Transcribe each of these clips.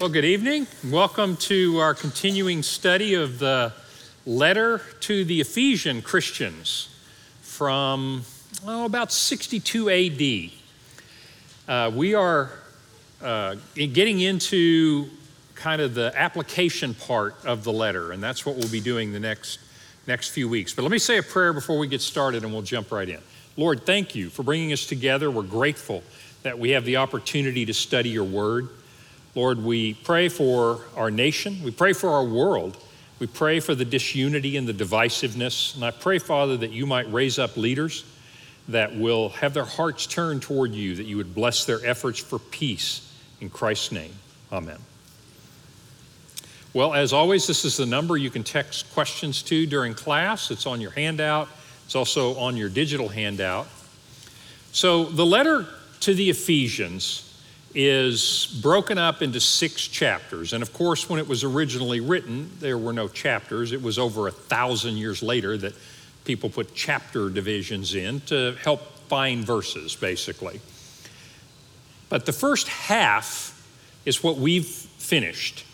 Well, good evening. Welcome to our continuing study of the letter to the Ephesian Christians from oh, about 62 AD. Uh, we are uh, getting into kind of the application part of the letter, and that's what we'll be doing the next, next few weeks. But let me say a prayer before we get started, and we'll jump right in. Lord, thank you for bringing us together. We're grateful that we have the opportunity to study your word. Lord, we pray for our nation. We pray for our world. We pray for the disunity and the divisiveness. And I pray, Father, that you might raise up leaders that will have their hearts turned toward you, that you would bless their efforts for peace. In Christ's name, amen. Well, as always, this is the number you can text questions to during class. It's on your handout, it's also on your digital handout. So, the letter to the Ephesians is broken up into six chapters. And of course, when it was originally written, there were no chapters. It was over a thousand years later that people put chapter divisions in to help find verses, basically. But the first half is what we've finished.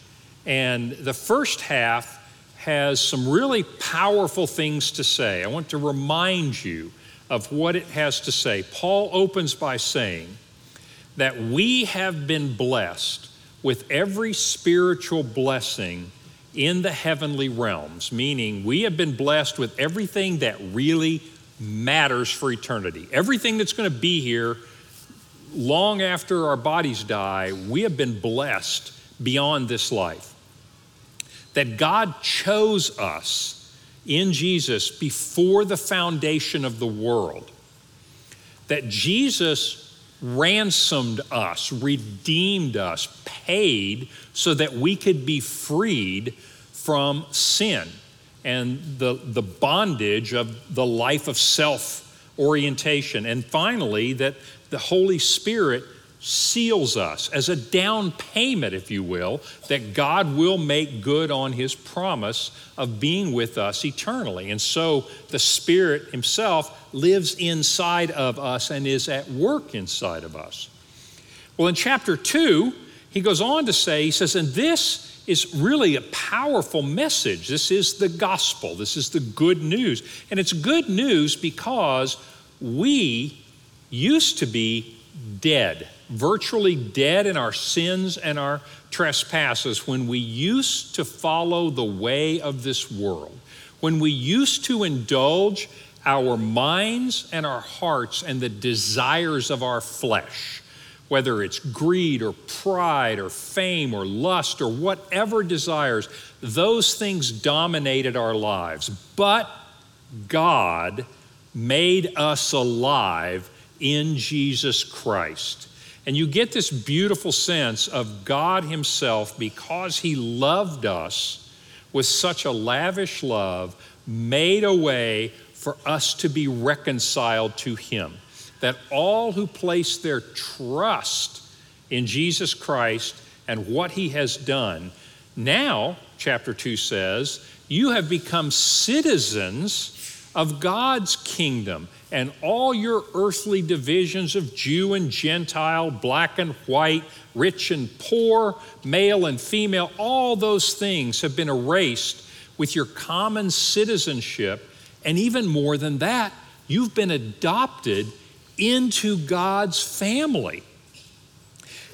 And the first half has some really powerful things to say. I want to remind you of what it has to say. Paul opens by saying, that we have been blessed with every spiritual blessing in the heavenly realms, meaning we have been blessed with everything that really matters for eternity. Everything that's going to be here long after our bodies die, we have been blessed beyond this life. That God chose us in Jesus before the foundation of the world. That Jesus ransomed us, redeemed us, paid so that we could be freed from sin and the, the bondage of the life of self orientation. And finally, that the Holy Spirit seals us as a down payment, if you will, that God will make good on his promise of being with us eternally. And so the Spirit himself lives inside of us and is at work inside of us. Well, in chapter 2, he goes on to say, he says, and this is really a powerful message. This is the gospel. This is the good news. And it's good news because we used to be dead virtually dead in our sins and our trespasses when we used to follow the way of this world, when we used to indulge our minds and our hearts and the desires of our flesh, whether it's greed or pride or fame or lust or whatever desires, those things dominated our lives. But God made us alive in Jesus Christ. And you get this beautiful sense of God Himself, because He loved us with such a lavish love, made a way for us to be reconciled to Him. That all who place their trust in Jesus Christ and what He has done, now, chapter 2 says, you have become citizens of God's kingdom and all your earthly divisions of Jew and Gentile, black and white, rich and poor, male and female, all those things have been erased with your common citizenship. And even more than that, you've been adopted into God's family.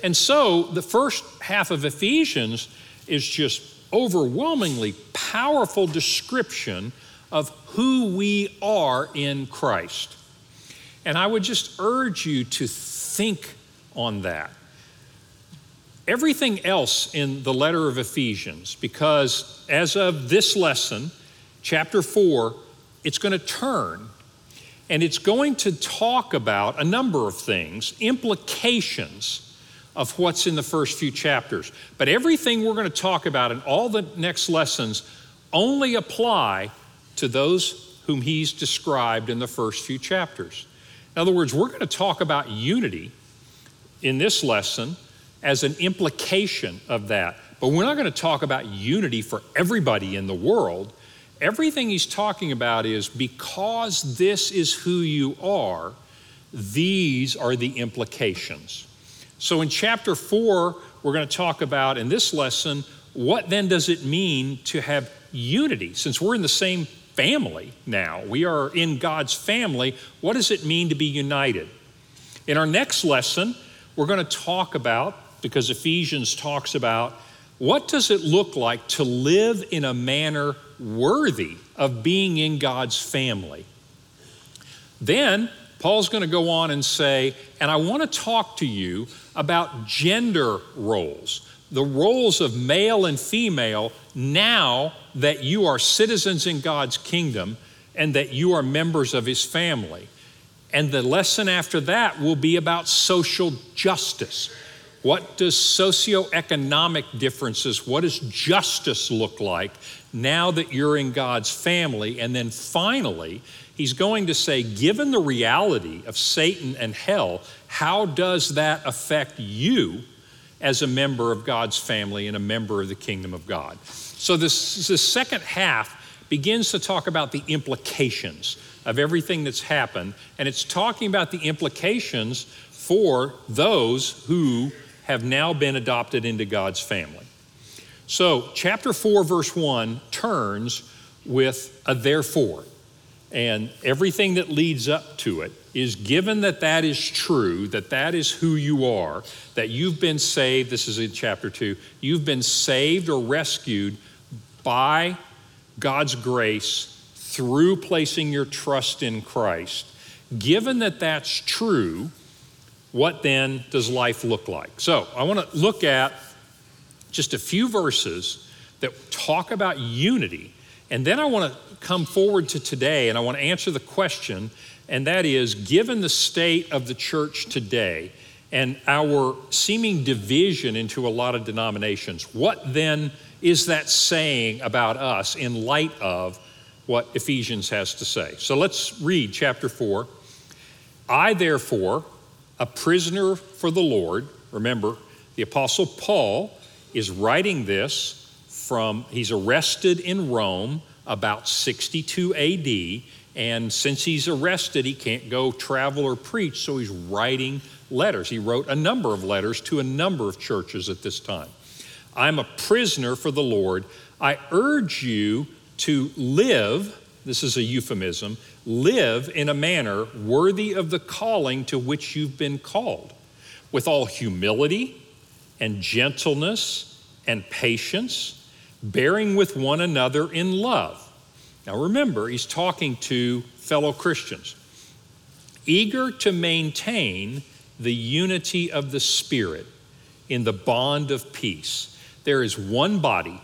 And so the first half of Ephesians is just overwhelmingly powerful description of who we are in Christ. And I would just urge you to think on that. Everything else in the letter of Ephesians, because as of this lesson, chapter 4, it's going to turn and it's going to talk about a number of things, implications of what's in the first few chapters. But everything we're going to talk about in all the next lessons only apply to those whom he's described in the first few chapters. In other words, we're going to talk about unity in this lesson as an implication of that. But we're not going to talk about unity for everybody in the world. Everything he's talking about is because this is who you are, these are the implications. So in chapter 4, we're we're going to talk about in this lesson what then does it mean to have unity? Since we're in the same family now, we are in God's family, what does it mean to be united? In our next lesson, we're going to talk about, because Ephesians talks about, what does it look like to live in a manner worthy of being in God's family? Then, Paul's going to go on and say, and I want to talk to you about gender roles, the roles of male and female now that you are citizens in God's kingdom and that you are members of his family. And the lesson after that will be about social justice. What does socioeconomic differences, what does justice look like now that you're in God's family? And then finally, he's going to say, given the reality of Satan and hell, how does that affect you as a member of God's family and a member of the kingdom of God? So, this, this second half begins to talk about the implications of everything that's happened, and it's talking about the implications for those who have now been adopted into God's family. So, chapter 4, verse 1 turns with a therefore. And everything that leads up to it is given that that is true, that that is who you are, that you've been saved, this is in chapter 2, you've been saved or rescued by God's grace through placing your trust in Christ. Given that that's true, what then does life look like? So I want to look at just a few verses that talk about unity. And then I want to come forward to today and I want to answer the question, and that is given the state of the church today and our seeming division into a lot of denominations, what then is that saying about us in light of what Ephesians has to say? So let's read chapter 4. I, therefore, a prisoner for the Lord, remember, the Apostle Paul is writing this from, he's arrested in Rome about 62 AD. And since he's arrested, he can't go travel or preach, so he's writing letters. He wrote a number of letters to a number of churches at this time. I'm a prisoner for the Lord. I urge you to live, this is a euphemism, live in a manner worthy of the calling to which you've been called, with all humility and gentleness and patience bearing with one another in love. Now remember, he's talking to fellow Christians, eager to maintain the unity of the Spirit in the bond of peace. There is one body,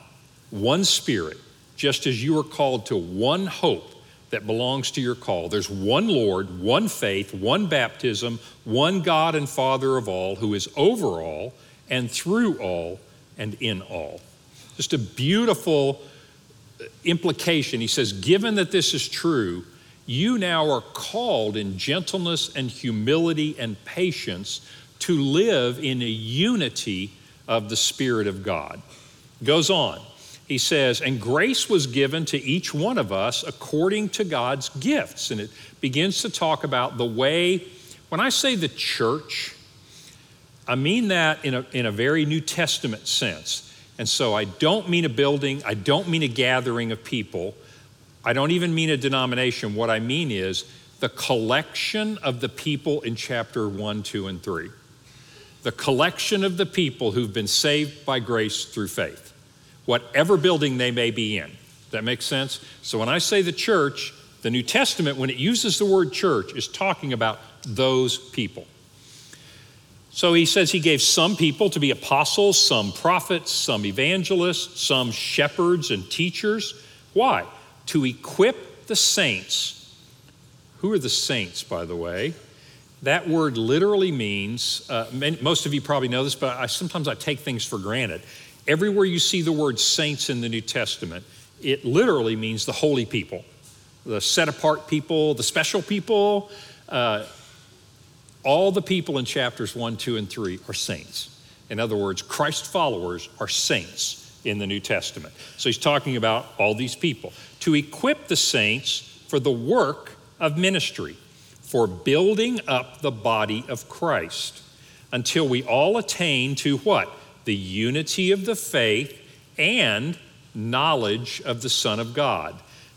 one Spirit, just as you are called to one hope that belongs to your call. There's one Lord, one faith, one baptism, one God and Father of all, who is over all and through all and in all. Just a beautiful implication. He says, given that this is true, you now are called in gentleness and humility and patience to live in a unity of the Spirit of God. Goes on. He says, and grace was given to each one of us according to God's gifts. And it begins to talk about the way, when I say the church, I mean that in a, in a very New Testament sense. And so I don't mean a building, I don't mean a gathering of people, I don't even mean a denomination. What I mean is the collection of the people in chapter 1, 2, and 3. The collection of the people who've been saved by grace through faith, whatever building they may be in. That makes sense? So when I say the church, the New Testament, when it uses the word church, is talking about those people. So he says he gave some people to be apostles, some prophets, some evangelists, some shepherds and teachers. Why? To equip the saints. Who are the saints, by the way? That word literally means, uh, most of you probably know this, but I, sometimes I take things for granted. Everywhere you see the word saints in the New Testament, it literally means the holy people, the set apart people, the special people. Uh, all the people in chapters 1, 2, and 3 are saints. In other words, Christ followers are saints in the New Testament. So he's talking about all these people to equip the saints for the work of ministry, for building up the body of Christ until we all attain to what? the unity of the faith and knowledge of the Son of God,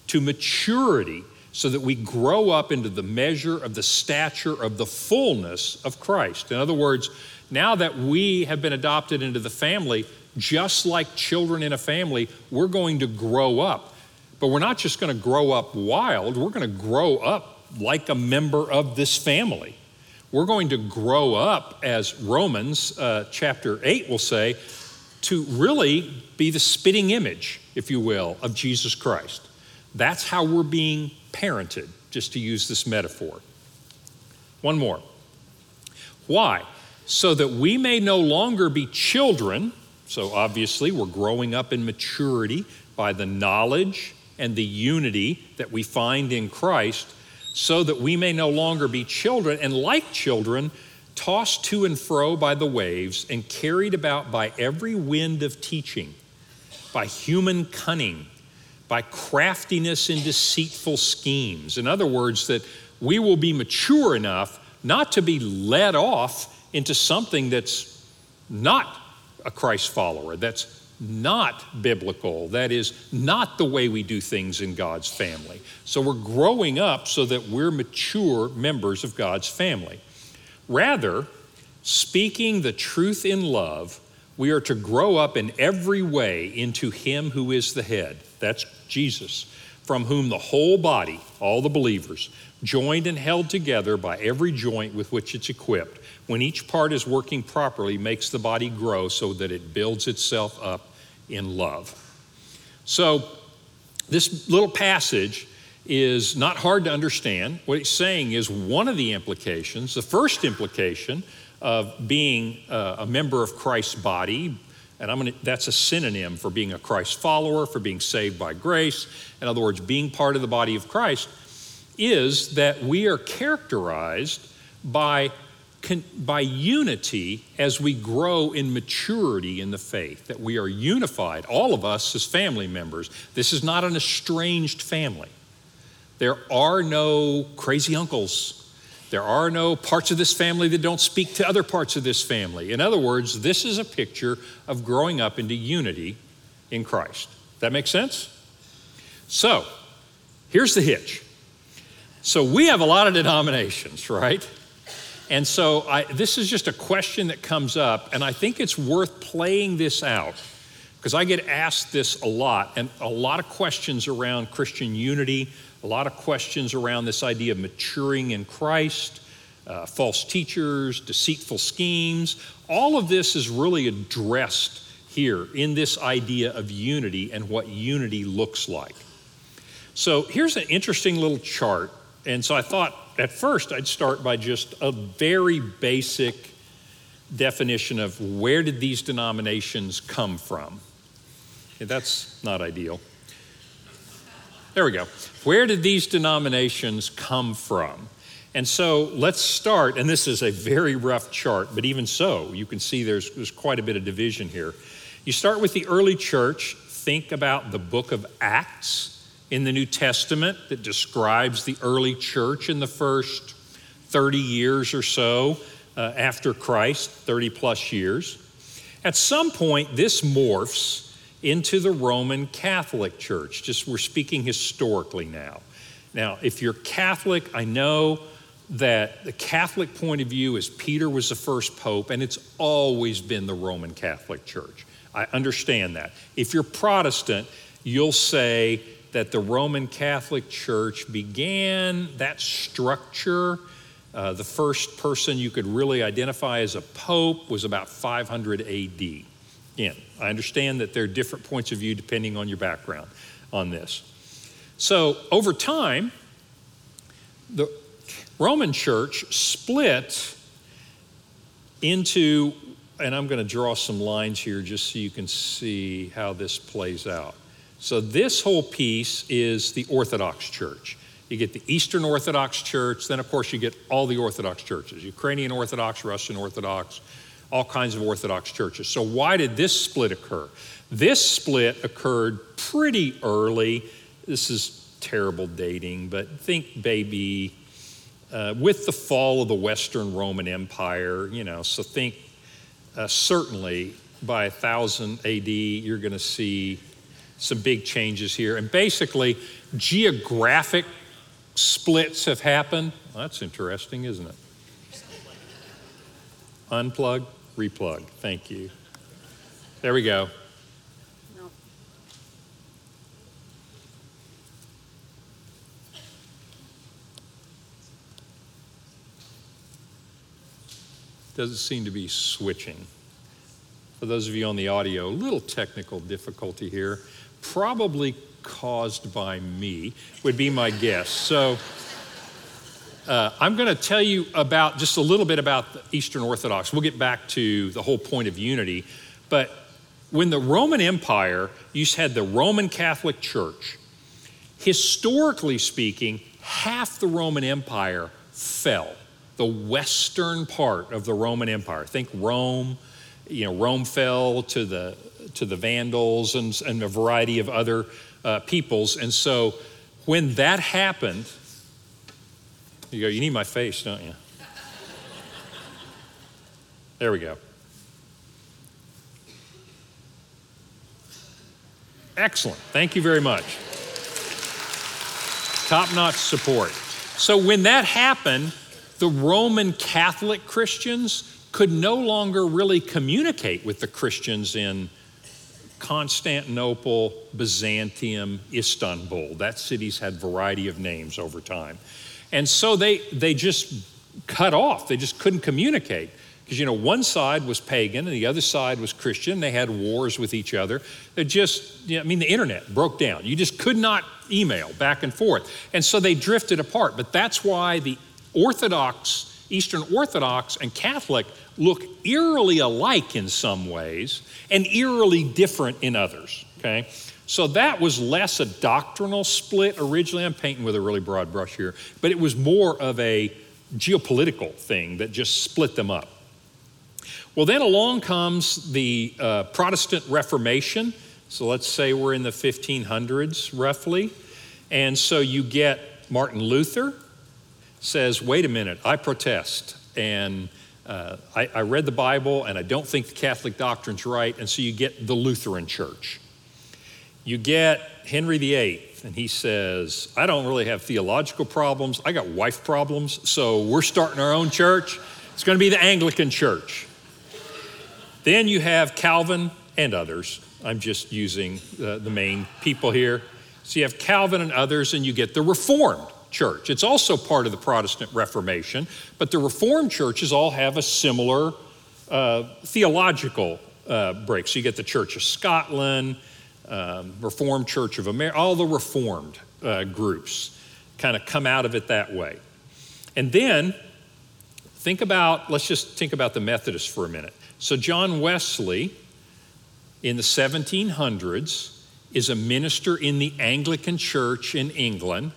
to maturity, so that we grow up into the measure of the stature of the fullness of Christ. In other words, now that we have been adopted into the family, just like children in a family, we're going to grow up. But we're not just going to grow up wild, we're going to grow up like a member of this family. We're going to grow up, as Romans uh, chapter 8 will say, to really be the spitting image, if you will, of Jesus Christ. That's how we're being parented, just to use this metaphor. One more. Why? So that we may no longer be children. So obviously, we're growing up in maturity by the knowledge and the unity that we find in Christ, so that we may no longer be children and, like children, tossed to and fro by the waves and carried about by every wind of teaching, by human cunning, by craftiness and deceitful schemes. In other words, that we will be mature enough not to be led off into something that's not a Christ follower, that's not biblical, that is not the way we do things in God's family. So we're growing up so that we're mature members of God's family. Rather, speaking the truth in love, we are to grow up in every way into Him who is the head. That's Jesus, from whom the whole body, all the believers, joined and held together by every joint with which it's equipped, when each part is working properly, makes the body grow so that it builds itself up in love. So, this little passage is not hard to understand. What it's saying is one of the implications, the first implication of being uh, a member of Christ's body, and I'm gonna, that's a synonym for being a Christ follower, for being saved by grace. In other words, being part of the body of Christ, is that we are characterized by, by unity as we grow in maturity in the faith, that we are unified, all of us as family members. This is not an estranged family. There are no crazy uncles. There are no parts of this family that don't speak to other parts of this family. In other words, this is a picture of growing up into unity in Christ. That makes sense? So, here's the hitch. So, we have a lot of denominations, right? And so, I, this is just a question that comes up, and I think it's worth playing this out because I get asked this a lot, and a lot of questions around Christian unity, a lot of questions around this idea of maturing in Christ, uh, false teachers, deceitful schemes. All of this is really addressed here in this idea of unity and what unity looks like. So here's an interesting little chart. And so I thought at first I'd start by just a very basic definition of where did these denominations come from. That's not ideal. There we go. Where did these denominations come from? And so let's start, and this is a very rough chart, but even so, you can see there's, there's quite a bit of division here. You start with the early church, think about the book of Acts in the New Testament that describes the early church in the first 30 years or so uh, after Christ, 30 plus years. At some point, this morphs into the Roman Catholic Church. Just we're speaking historically now. Now, if you're Catholic, I know that the Catholic point of view is Peter was the first pope, and it's always been the Roman Catholic Church. I understand that. If you're Protestant, you'll say that the Roman Catholic Church began that structure. Uh, the first person you could really identify as a pope was about 500 AD. Again, I understand that there are different points of view depending on your background on this. So, over time, the Roman church split into, and I'm going to draw some lines here just so you can see how this plays out. So, this whole piece is the Orthodox Church. You get the Eastern Orthodox Church, then, of course, you get all the Orthodox churches Ukrainian Orthodox, Russian Orthodox, all kinds of Orthodox churches. So, why did this split occur? This split occurred pretty early. This is terrible dating, but think maybe uh, with the fall of the Western Roman Empire, you know, so think uh, certainly by 1000 AD, you're going to see some big changes here. And basically, geographic splits have happened. Well, that's interesting, isn't it? Unplug, replug. Thank you. There we go. Doesn't seem to be switching. For those of you on the audio, a little technical difficulty here, probably caused by me, would be my guess. So uh, I'm going to tell you about just a little bit about the Eastern Orthodox. We'll get back to the whole point of unity. But when the Roman Empire, you had the Roman Catholic Church, historically speaking, half the Roman Empire fell the western part of the Roman Empire. Think Rome, you know, Rome fell to the, to the Vandals and, and a variety of other uh, peoples. And so when that happened, you go, you need my face, don't you? There we go. Excellent. Thank you very much. Top notch support. So when that happened, the Roman Catholic Christians could no longer really communicate with the Christians in Constantinople, Byzantium, Istanbul. That cities had variety of names over time. And so they, they just cut off. They just couldn't communicate. Because, you know, one side was pagan and the other side was Christian. They had wars with each other. It just, you know, I mean, the internet broke down. You just could not email back and forth. And so they drifted apart. But that's why the Orthodox, Eastern Orthodox, and Catholic look eerily alike in some ways and eerily different in others, okay? So that was less a doctrinal split originally. I'm painting with a really broad brush here, but it was more of a geopolitical thing that just split them up. Well, then along comes the uh, Protestant Reformation. So let's say we're in the 1500s roughly. And so you get Martin Luther, says, wait a minute, I protest. And uh, I, I read the Bible and I don't think the Catholic doctrine's right. And so you get the Lutheran Church. You get Henry VIII, and he says, I don't really have theological problems. I got wife problems. So we're starting our own church. It's going to be the Anglican Church. Then you have Calvin and others. I'm just using uh, the main people here. So you have Calvin and others, and you get the Reformed church. It's also part of the Protestant Reformation, but the Reformed churches all have a similar uh, theological uh, break. So you get the Church of Scotland, um, Reformed Church of America, all the Reformed uh, groups kind of come out of it that way. And then think about, let's just think about the Methodists for a minute. So John Wesley in the 1700s is a minister in the Anglican Church in England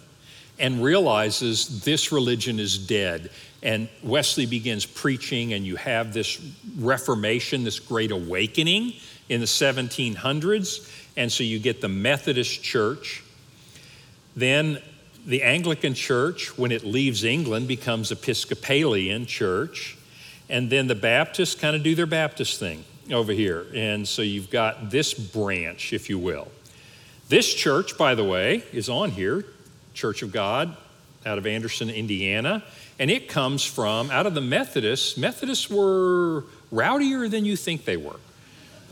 and realizes this religion is dead. And Wesley begins preaching, and you have this Reformation, this great awakening in the 1700s. And so you get the Methodist Church. Then the Anglican Church, when it leaves England, becomes Episcopalian Church. And then the Baptists kind of do their Baptist thing over here. And so you've got this branch, if you will. This church, by the way, is on here Church of God out of Anderson, Indiana. And it comes from out of the Methodists. Methodists were rowdier than you think they were.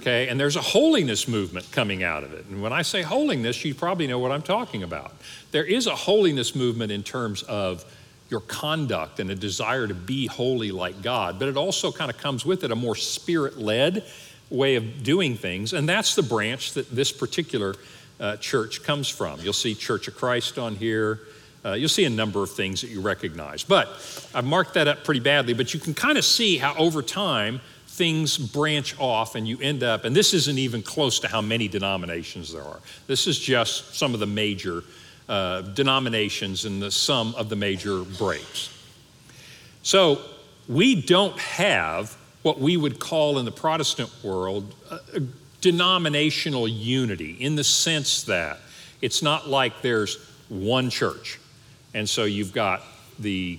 Okay, and there's a holiness movement coming out of it. And when I say holiness, you probably know what I'm talking about. There is a holiness movement in terms of your conduct and a desire to be holy like God, but it also kind of comes with it a more spirit led way of doing things. And that's the branch that this particular uh, church comes from. You'll see Church of Christ on here. Uh, you'll see a number of things that you recognize. But I've marked that up pretty badly, but you can kind of see how over time things branch off and you end up, and this isn't even close to how many denominations there are. This is just some of the major uh, denominations and the sum of the major breaks. So we don't have what we would call in the Protestant world a, a denominational unity in the sense that it's not like there's one church. And so you've got the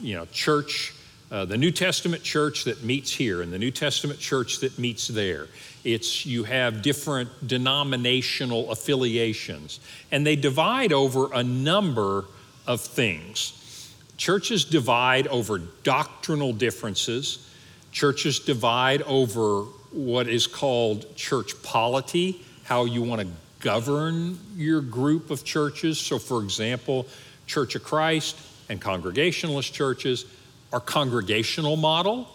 you know, church uh, the New Testament church that meets here and the New Testament church that meets there. It's you have different denominational affiliations, and they divide over a number of things. Churches divide over doctrinal differences. Churches divide over what is called church polity, how you want to govern your group of churches. So, for example, Church of Christ and Congregationalist churches are congregational model,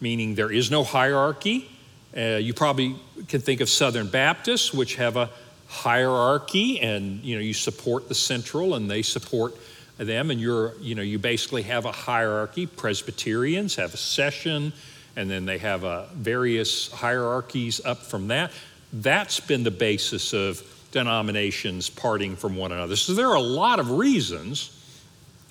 meaning there is no hierarchy. Uh, you probably can think of Southern Baptists, which have a hierarchy, and you know you support the central, and they support them, and you're you know you basically have a hierarchy. Presbyterians have a session, and then they have uh, various hierarchies up from that. That's been the basis of denominations parting from one another. So there are a lot of reasons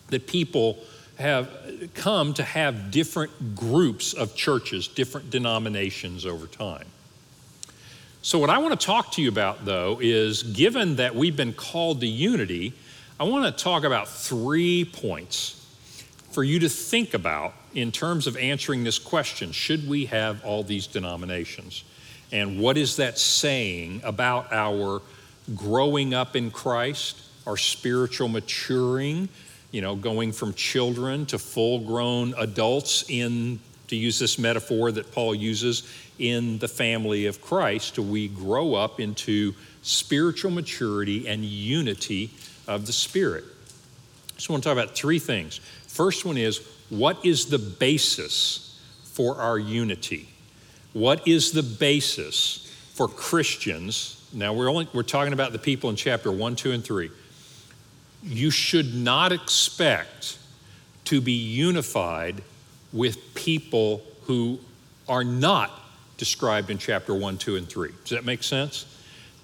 that people have come to have different groups of churches, different denominations over time. So, what I want to talk to you about, though, is given that we've been called to unity, I want to talk about three points for you to think about in terms of answering this question should we have all these denominations? And what is that saying about our growing up in Christ, our spiritual maturing, you know, going from children to full grown adults in, to use this metaphor that Paul uses, in the family of Christ, we grow up into spiritual maturity and unity of the Spirit. So I want to talk about three things. First one is what is the basis for our unity? What is the basis for Christians? Now we're only we're talking about the people in chapter 1, 2, and 3 you should not expect to be unified with people who are not described in chapter 1, 2, and 3. Does that make sense?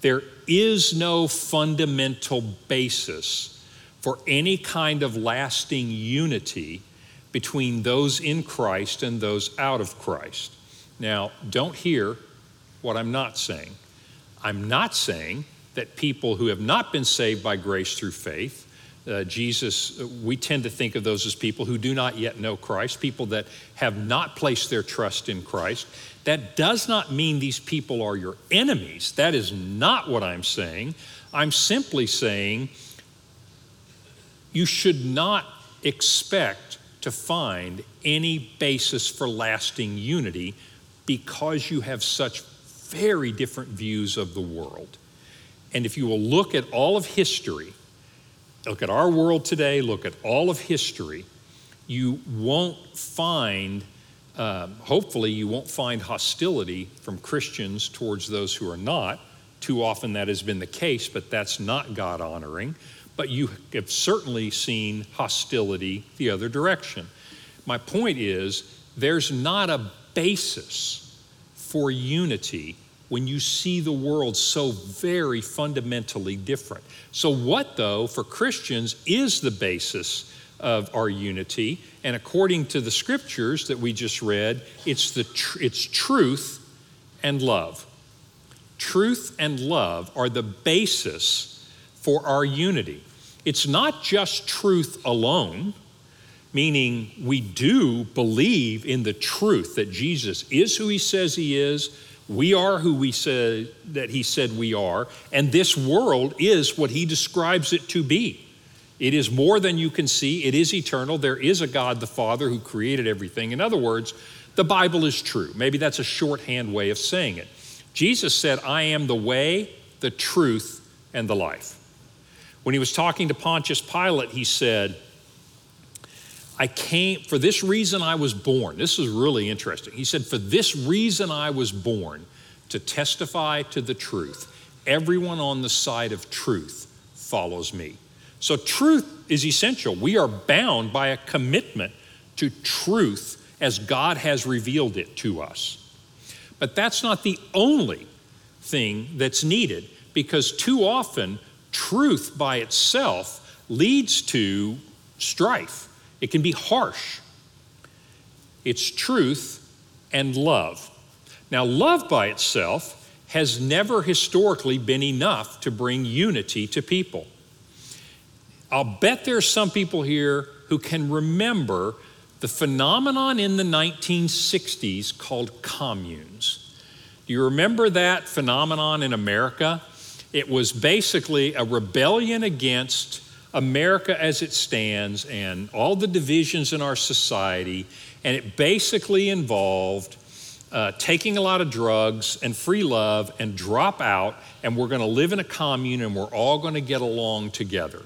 There is no fundamental basis for any kind of lasting unity between those in Christ and those out of Christ. Now, don't hear what I'm not saying. I'm not saying that people who have not been saved by grace through faith uh, Jesus, we tend to think of those as people who do not yet know Christ, people that have not placed their trust in Christ. That does not mean these people are your enemies. That is not what I'm saying. I'm simply saying you should not expect to find any basis for lasting unity because you have such very different views of the world. And if you will look at all of history, look at our world today, look at all of history, you won't find, um, hopefully, you won't find hostility from Christians towards those who are not. Too often that has been the case, but that's not God honoring. But you have certainly seen hostility the other direction. My point is, there's not a basis for unity when you see the world so very fundamentally different. So, what though for Christians is the basis of our unity? And according to the scriptures that we just read, it's, the tr- it's truth and love. Truth and love are the basis for our unity. It's not just truth alone, meaning we do believe in the truth that Jesus is who he says he is we are who we said that he said we are, and this world is what he describes it to be. It is more than you can see, it is eternal. There is a God the Father who created everything. In other words, the Bible is true. Maybe that's a shorthand way of saying it. Jesus said, I am the way, the truth, and the life. When he was talking to Pontius Pilate, he said, I came, for this reason I was born. This is really interesting. He said, For this reason I was born, to testify to the truth. Everyone on the side of truth follows me. So, truth is essential. We are bound by a commitment to truth as God has revealed it to us. But that's not the only thing that's needed because too often truth by itself leads to strife. It can be harsh. It's truth and love. Now, love by itself has never historically been enough to bring unity to people. I'll bet there's some people here who can remember the phenomenon in the 1960s called communes. Do you remember that phenomenon in America? It was basically a rebellion against America as it stands and all the divisions in our society, and it basically involved uh, taking a lot of drugs and free love and drop out, and we're going to live in a commune and we're all going to get along together.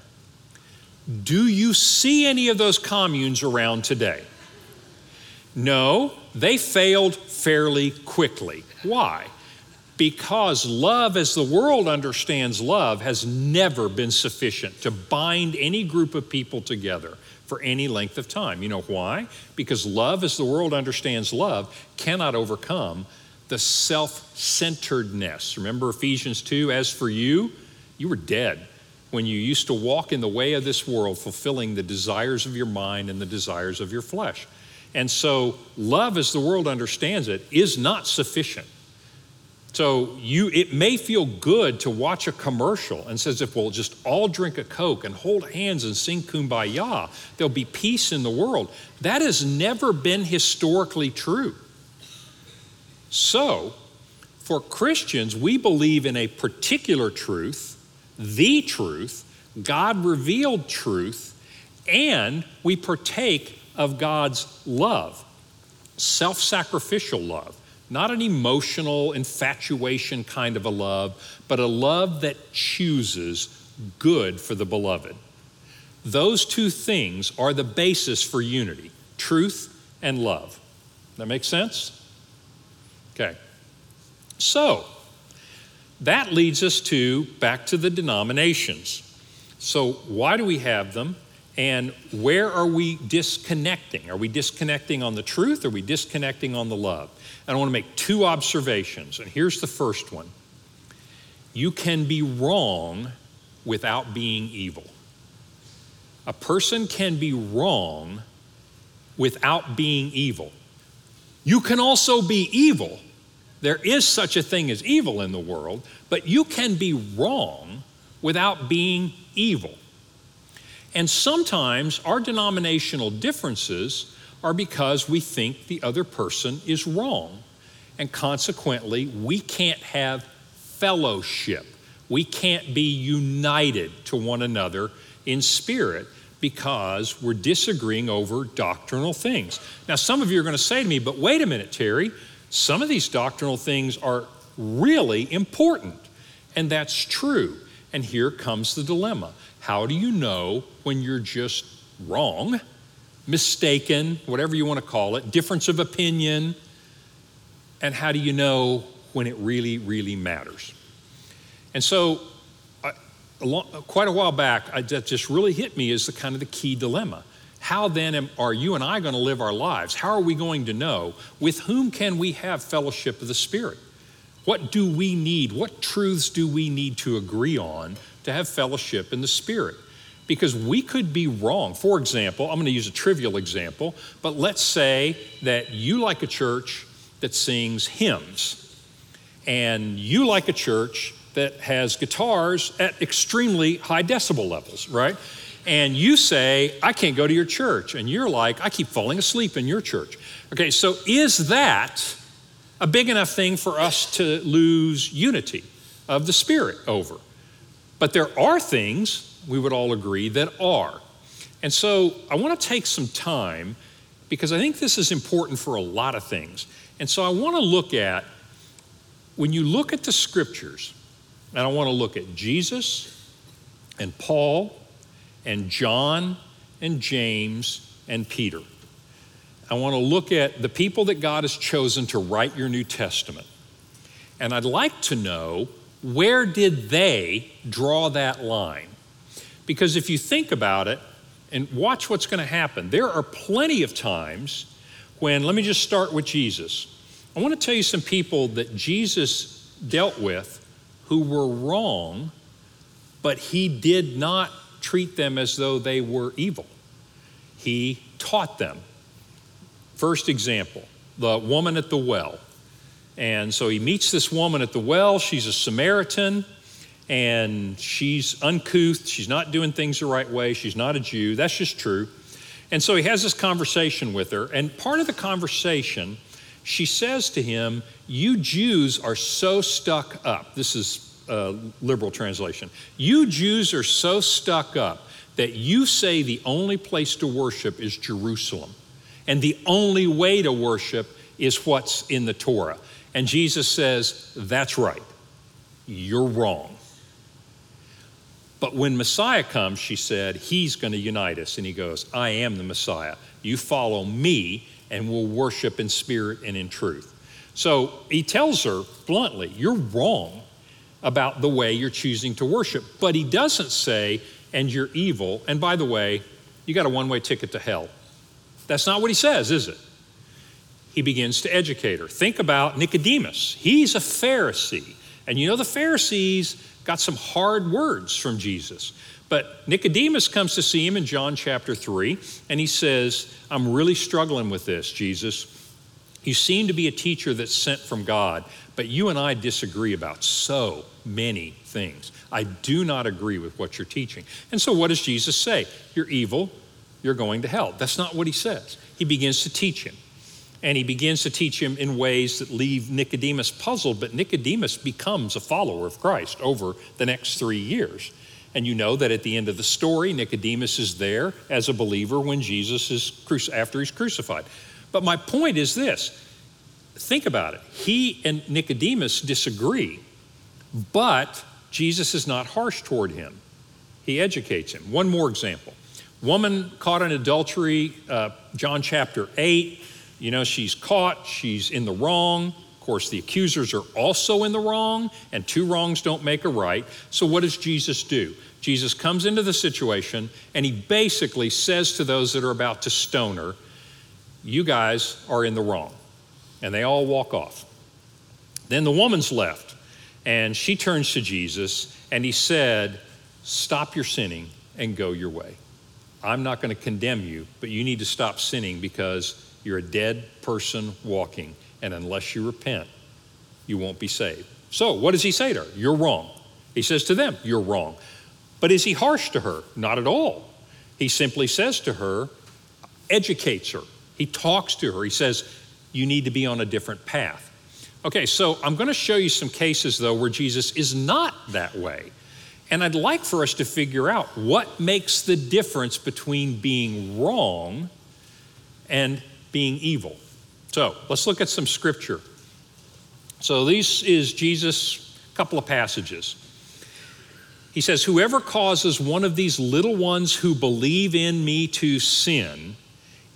Do you see any of those communes around today? No, they failed fairly quickly. Why? Because love, as the world understands love, has never been sufficient to bind any group of people together for any length of time. You know why? Because love, as the world understands love, cannot overcome the self centeredness. Remember Ephesians 2 As for you, you were dead when you used to walk in the way of this world, fulfilling the desires of your mind and the desires of your flesh. And so, love, as the world understands it, is not sufficient. So you, it may feel good to watch a commercial and says if we'll just all drink a Coke and hold hands and sing kumbaya, there'll be peace in the world. That has never been historically true. So, for Christians, we believe in a particular truth, the truth, God revealed truth, and we partake of God's love, self sacrificial love. Not an emotional infatuation kind of a love, but a love that chooses good for the beloved. Those two things are the basis for unity truth and love. That makes sense? Okay. So, that leads us to back to the denominations. So, why do we have them? And where are we disconnecting? Are we disconnecting on the truth? Are we disconnecting on the love? And I want to make two observations. And here's the first one you can be wrong without being evil. A person can be wrong without being evil. You can also be evil. There is such a thing as evil in the world, but you can be wrong without being evil. And sometimes our denominational differences are because we think the other person is wrong. And consequently, we can't have fellowship. We can't be united to one another in spirit because we're disagreeing over doctrinal things. Now, some of you are going to say to me, but wait a minute, Terry, some of these doctrinal things are really important. And that's true. And here comes the dilemma. How do you know when you're just wrong mistaken, whatever you want to call it, difference of opinion, and how do you know when it really, really matters? And so, I, a long, quite a while back, I, that just really hit me as the kind of the key dilemma. How then am, are you and I going to live our lives? How are we going to know with whom can we have fellowship of the Spirit? What do we need? What truths do we need to agree on to have fellowship in the Spirit? Because we could be wrong. For example, I'm going to use a trivial example, but let's say that you like a church that sings hymns, and you like a church that has guitars at extremely high decibel levels, right? And you say, I can't go to your church. And you're like, I keep falling asleep in your church. Okay, so is that a big enough thing for us to lose unity of the Spirit over? But there are things we would all agree, that are. And so I want to take some time because I think this is important for a lot of things. And so I want to look at, when you look at the scriptures, and I want to look at Jesus and Paul and John and James and Peter. I want to look at the people that God has chosen to write your New Testament. And I'd like to know where did they draw that line? Because if you think about it and watch what's going to happen, there are plenty of times when, let me just start with Jesus. I want to tell you some people that Jesus dealt with who were wrong, but he did not treat them as though they were evil. He taught them. First example, the woman at the well. And so he meets this woman at the well. She's a Samaritan and she's uncouth. She's not doing things the right way. She's not a Jew. That's just true. And so he has this conversation with her, and part of the conversation, she says to him, You Jews are so stuck up. This is a liberal translation. You Jews are so stuck up that you say the only place to worship is Jerusalem, and the only way to worship is what's in the Torah. And Jesus says, That's right. You're wrong. But when Messiah comes, she said, He's going to unite us. And he goes, I am the Messiah. You follow me, and we'll worship in spirit and in truth. So he tells her bluntly, You're wrong about the way you're choosing to worship. But he doesn't say, And you're evil. And by the way, you got a one way ticket to hell. That's not what he says, is it? He begins to educate her. Think about Nicodemus. He's a Pharisee. And you know, the Pharisees got some hard words from Jesus. But Nicodemus comes to see him in John chapter 3, and he says, I'm really struggling with this, Jesus. You seem to be a teacher that's sent from God, but you and I disagree about so many things. I do not agree with what you're teaching. And so, what does Jesus say? You're evil, you're going to hell. That's not what he says. He begins to teach him and he begins to teach him in ways that leave Nicodemus puzzled, but Nicodemus becomes a follower of Christ over the next three years. And you know that at the end of the story, Nicodemus is there as a believer when Jesus is after he's crucified. But my point is this think about it. He and Nicodemus disagree, but Jesus is not harsh toward him. He educates him. One more example. Woman caught in adultery, uh, John chapter 8. You know, she's caught, she's in the wrong. Of course, the accusers are also in the wrong, and two wrongs don't make a right. So, what does Jesus do? Jesus comes into the situation and he basically says to those that are about to stone her, You guys are in the wrong. And they all walk off. Then the woman's left, and she turns to Jesus, and he said, Stop your sinning and go your way. I'm not going to condemn you, but you need to stop sinning because you're a dead person walking, and unless you repent, you won't be saved. So, what does he say to her? You're wrong. He says to them, You're wrong. But is he harsh to her? Not at all. He simply says to her, educates her. He talks to her. He says, You need to be on a different path. Okay, so I'm going to show you some cases, though, where Jesus is not that way. And I'd like for us to figure out what makes the difference between being wrong and being evil. So let's look at some scripture. So this is Jesus, couple of passages. He says, Whoever causes one of these little ones who believe in me to sin,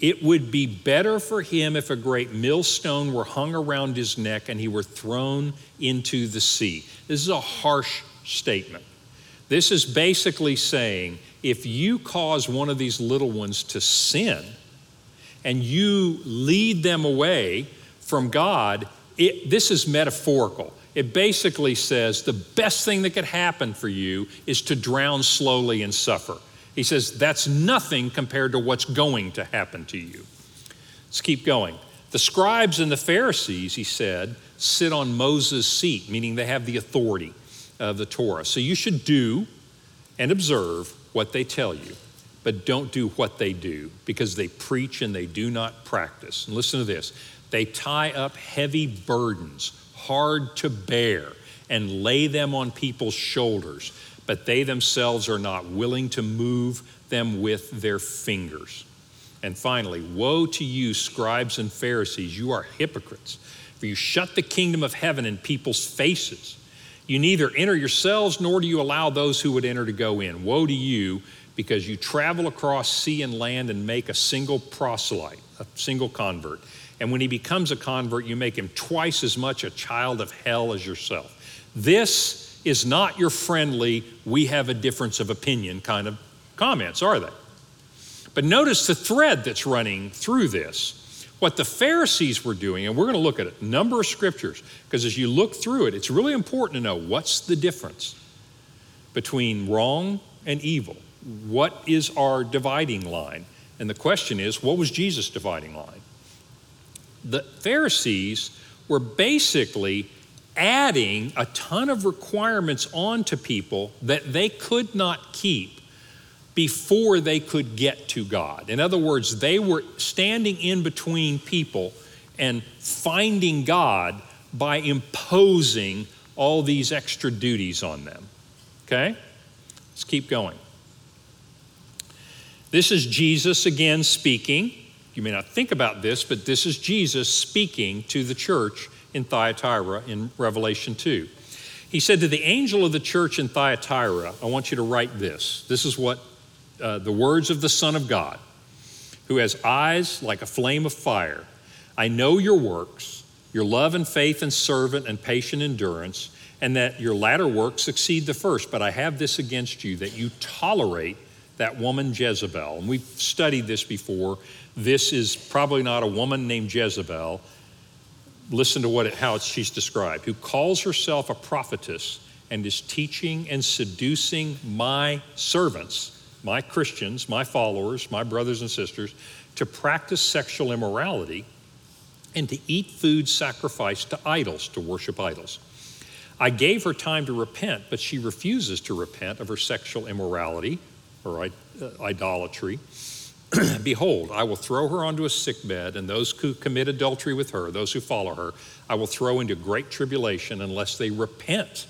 it would be better for him if a great millstone were hung around his neck and he were thrown into the sea. This is a harsh statement. This is basically saying if you cause one of these little ones to sin, and you lead them away from God, it, this is metaphorical. It basically says the best thing that could happen for you is to drown slowly and suffer. He says that's nothing compared to what's going to happen to you. Let's keep going. The scribes and the Pharisees, he said, sit on Moses' seat, meaning they have the authority of the Torah. So you should do and observe what they tell you but don't do what they do because they preach and they do not practice. And listen to this they tie up heavy burdens, hard to bear, and lay them on people's shoulders, but they themselves are not willing to move them with their fingers. And finally, woe to you, scribes and Pharisees, you are hypocrites, for you shut the kingdom of heaven in people's faces. You neither enter yourselves nor do you allow those who would enter to go in. Woe to you! Because you travel across sea and land and make a single proselyte, a single convert. And when he becomes a convert, you make him twice as much a child of hell as yourself. This is not your friendly, we have a difference of opinion kind of comments, are they? But notice the thread that's running through this. What the Pharisees were doing, and we're going to look at a number of scriptures, because as you look through it, it's really important to know what's the difference between wrong and evil what is our dividing line? And the question is, what was Jesus' dividing line? The Pharisees were basically adding a ton of requirements onto people that they could not keep before they could get to God. In other words, they were standing in between people and finding God by imposing all these extra duties on them. Okay? Let's keep going. This is Jesus again speaking. You may not think about this, but this is Jesus speaking to the church in Thyatira in Revelation 2. He said to the angel of the church in Thyatira, I want you to write this. This is what uh, the words of the Son of God, who has eyes like a flame of fire. I know your works, your love and faith and servant and patient endurance, and that your latter works exceed the first. But I have this against you that you tolerate that woman Jezebel. And we've studied this before. This is probably not a woman named Jezebel listen to what it, how she's described, who calls herself a prophetess and is teaching and seducing my servants, my Christians, my followers, my brothers and sisters, to practice sexual immorality and to eat food sacrificed to idols, to worship idols. I gave her time to repent, but she refuses to repent of her sexual immorality or uh, idolatry. Behold, I will throw her onto a sick bed, and those who commit adultery with her, those who follow her, I will throw into great tribulation unless they repent.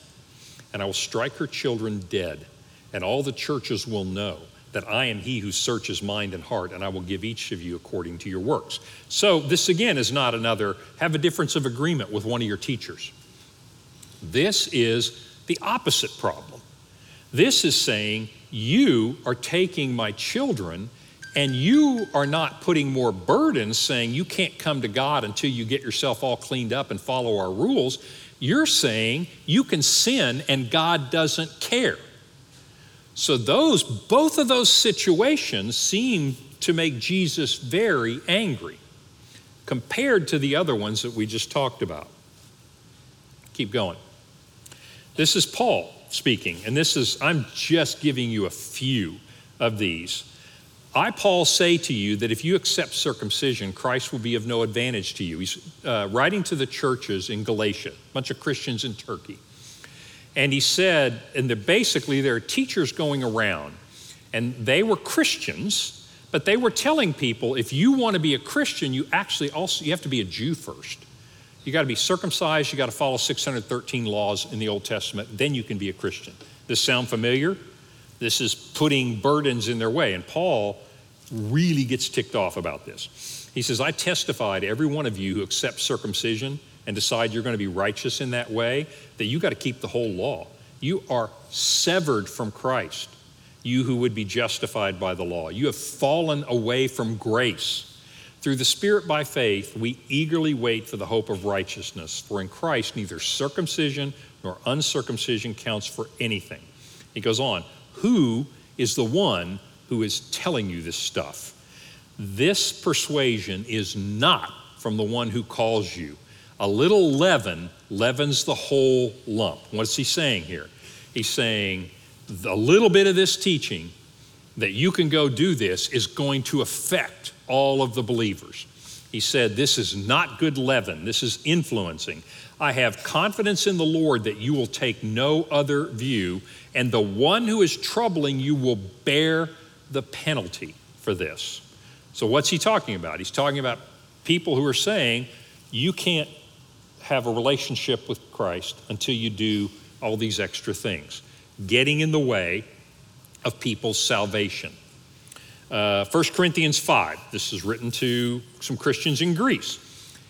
And I will strike her children dead, and all the churches will know that I am he who searches mind and heart, and I will give each of you according to your works. So, this again is not another have a difference of agreement with one of your teachers. This is the opposite problem. This is saying, You are taking my children and you are not putting more burdens saying you can't come to God until you get yourself all cleaned up and follow our rules. You're saying you can sin and God doesn't care. So those both of those situations seem to make Jesus very angry compared to the other ones that we just talked about. Keep going. This is Paul speaking, and this is I'm just giving you a few of these. I, Paul, say to you that if you accept circumcision, Christ will be of no advantage to you. He's uh, writing to the churches in Galatia, a bunch of Christians in Turkey. And he said, and they're basically, there are teachers going around, and they were Christians, but they were telling people if you want to be a Christian, you actually also you have to be a Jew first. You got to be circumcised, you got to follow 613 laws in the Old Testament, then you can be a Christian. This sound familiar? This is putting burdens in their way. And Paul really gets ticked off about this. He says, I testify to every one of you who accepts circumcision and decide you're going to be righteous in that way, that you got to keep the whole law. You are severed from Christ, you who would be justified by the law. You have fallen away from grace. Through the Spirit by faith, we eagerly wait for the hope of righteousness, for in Christ neither circumcision nor uncircumcision counts for anything. He goes on, who is the one who is telling you this stuff. This persuasion is not from the one who calls you. A little leaven leavens the whole lump. What's he saying here? He's saying a little bit of this teaching that you can go do this is going to affect all of the believers. He said, This is not good leaven, this is influencing. I have confidence in the Lord that you will take no other view, and the one who is troubling you will bear the penalty for this. So, what's he talking about? He's talking about people who are saying, you can't have a relationship with Christ until you do all these extra things, getting in the way of people's salvation. Uh, 1 Corinthians 5, this is written to some Christians in Greece.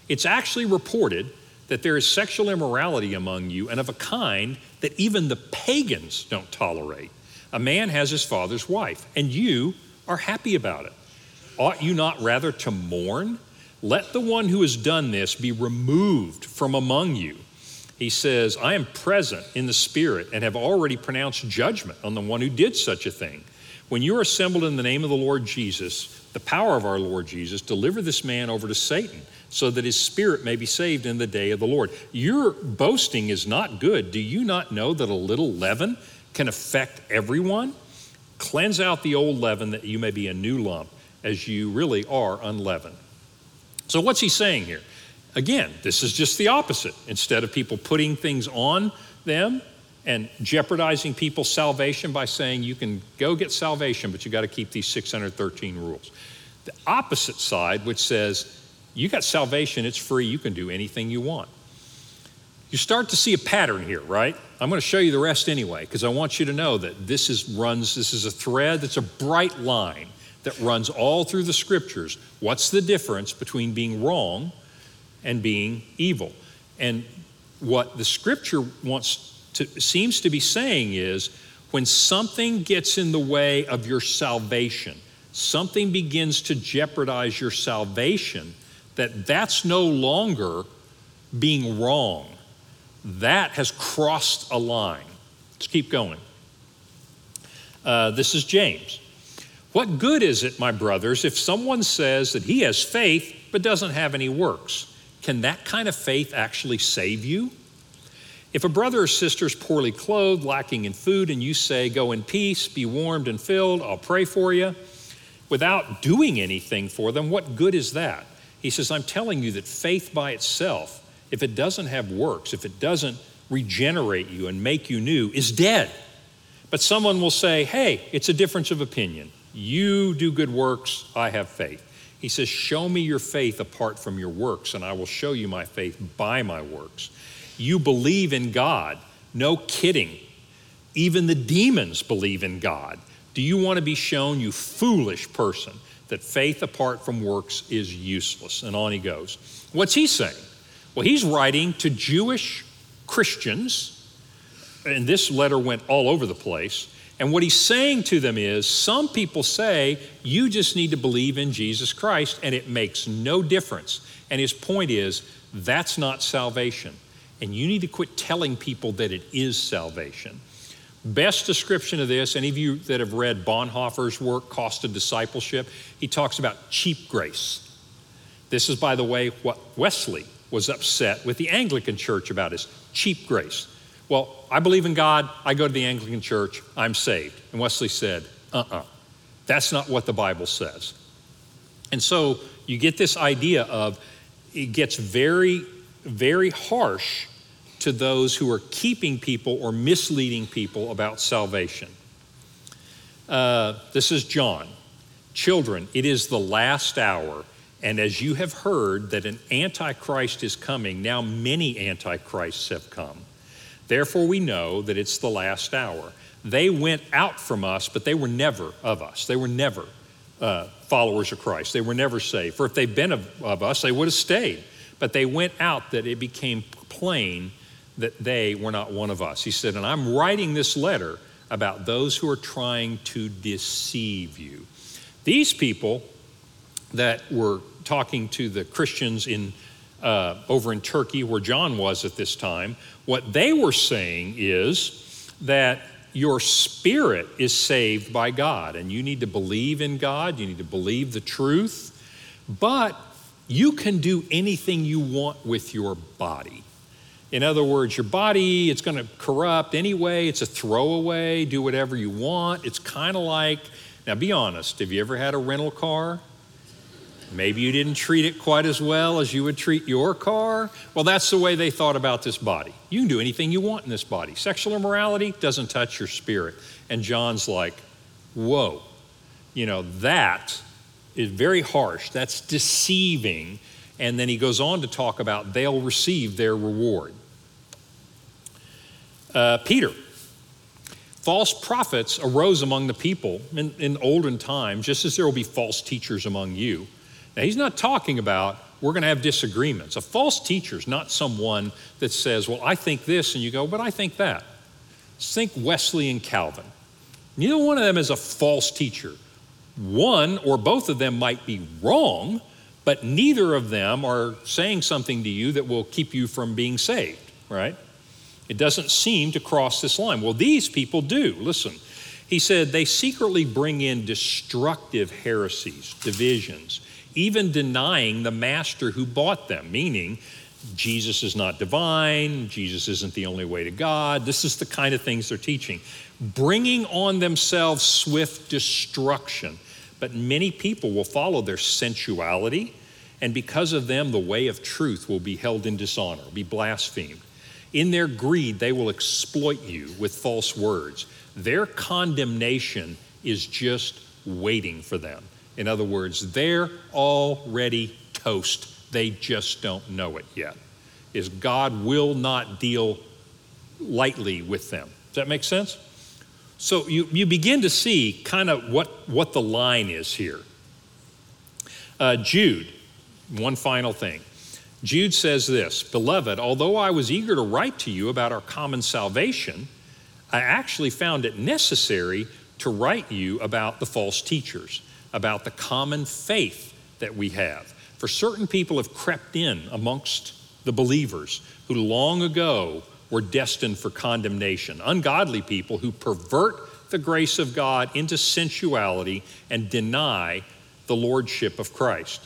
It's actually reported that there is sexual immorality among you, and of a kind that even the pagans don't tolerate. A man has his father's wife, and you are happy about it. Ought you not rather to mourn? Let the one who has done this be removed from among you. He says, I am present in the Spirit and have already pronounced judgment on the one who did such a thing. When you are assembled in the name of the Lord Jesus, the power of our Lord Jesus, deliver this man over to Satan so that his spirit may be saved in the day of the Lord. Your boasting is not good. Do you not know that a little leaven can affect everyone? Cleanse out the old leaven that you may be a new lump, as you really are unleavened. So, what's he saying here? Again, this is just the opposite. Instead of people putting things on them, and jeopardizing people's salvation by saying you can go get salvation, but you got to keep these 613 rules. The opposite side, which says you got salvation, it's free, you can do anything you want. You start to see a pattern here, right? I'm going to show you the rest anyway, because I want you to know that this is runs, this is a thread that's a bright line that runs all through the scriptures. What's the difference between being wrong and being evil? And what the scripture wants to, seems to be saying is when something gets in the way of your salvation, something begins to jeopardize your salvation, that that's no longer being wrong. That has crossed a line. Let's keep going. Uh, this is James. What good is it, my brothers, if someone says that he has faith but doesn't have any works? Can that kind of faith actually save you? If a brother or sister is poorly clothed, lacking in food, and you say, Go in peace, be warmed and filled, I'll pray for you, without doing anything for them, what good is that? He says, I'm telling you that faith by itself, if it doesn't have works, if it doesn't regenerate you and make you new, is dead. But someone will say, Hey, it's a difference of opinion. You do good works, I have faith. He says, Show me your faith apart from your works, and I will show you my faith by my works. You believe in God. No kidding. Even the demons believe in God. Do you want to be shown, you foolish person, that faith apart from works is useless? And on he goes. What's he saying? Well, he's writing to Jewish Christians, and this letter went all over the place. And what he's saying to them is some people say you just need to believe in Jesus Christ, and it makes no difference. And his point is that's not salvation. And you need to quit telling people that it is salvation. Best description of this, any of you that have read Bonhoeffer's work, Cost of Discipleship, he talks about cheap grace. This is, by the way, what Wesley was upset with the Anglican church about is cheap grace. Well, I believe in God, I go to the Anglican church, I'm saved. And Wesley said, uh uh-uh, uh, that's not what the Bible says. And so you get this idea of it gets very, very harsh to those who are keeping people or misleading people about salvation. Uh, this is John. Children, it is the last hour, and as you have heard that an antichrist is coming, now many antichrists have come. Therefore, we know that it's the last hour. They went out from us, but they were never of us. They were never uh, followers of Christ. They were never saved. For if they'd been of, of us, they would have stayed. But they went out that it became plain that they were not one of us. He said, And I'm writing this letter about those who are trying to deceive you. These people that were talking to the Christians in uh, over in Turkey, where John was at this time, what they were saying is that your spirit is saved by God, and you need to believe in God, you need to believe the truth, but you can do anything you want with your body. In other words, your body, it's going to corrupt anyway. It's a throwaway. Do whatever you want. It's kind of like, now be honest, have you ever had a rental car? Maybe you didn't treat it quite as well as you would treat your car. Well, that's the way they thought about this body. You can do anything you want in this body. Sexual immorality doesn't touch your spirit. And John's like, whoa, you know, that is very harsh. That's deceiving. And then he goes on to talk about they'll receive their reward. Uh, Peter. False prophets arose among the people in, in olden times, just as there will be false teachers among you. Now, he's not talking about we're going to have disagreements. A false teacher is not someone that says, Well, I think this, and you go, But I think that. Think Wesley and Calvin. Neither one of them is a false teacher. One or both of them might be wrong, but neither of them are saying something to you that will keep you from being saved, right? It doesn't seem to cross this line. Well, these people do. Listen, he said they secretly bring in destructive heresies, divisions, even denying the master who bought them, meaning Jesus is not divine, Jesus isn't the only way to God. This is the kind of things they're teaching, bringing on themselves swift destruction. But many people will follow their sensuality, and because of them, the way of truth will be held in dishonor, be blasphemed. In their greed, they will exploit you with false words. Their condemnation is just waiting for them. In other words, they're already toast. They just don't know it yet. Is God will not deal lightly with them. Does that make sense? So you, you begin to see kind of what, what the line is here. Uh, Jude, one final thing. Jude says this Beloved, although I was eager to write to you about our common salvation, I actually found it necessary to write you about the false teachers, about the common faith that we have. For certain people have crept in amongst the believers who long ago were destined for condemnation. Ungodly people who pervert the grace of God into sensuality and deny the lordship of Christ.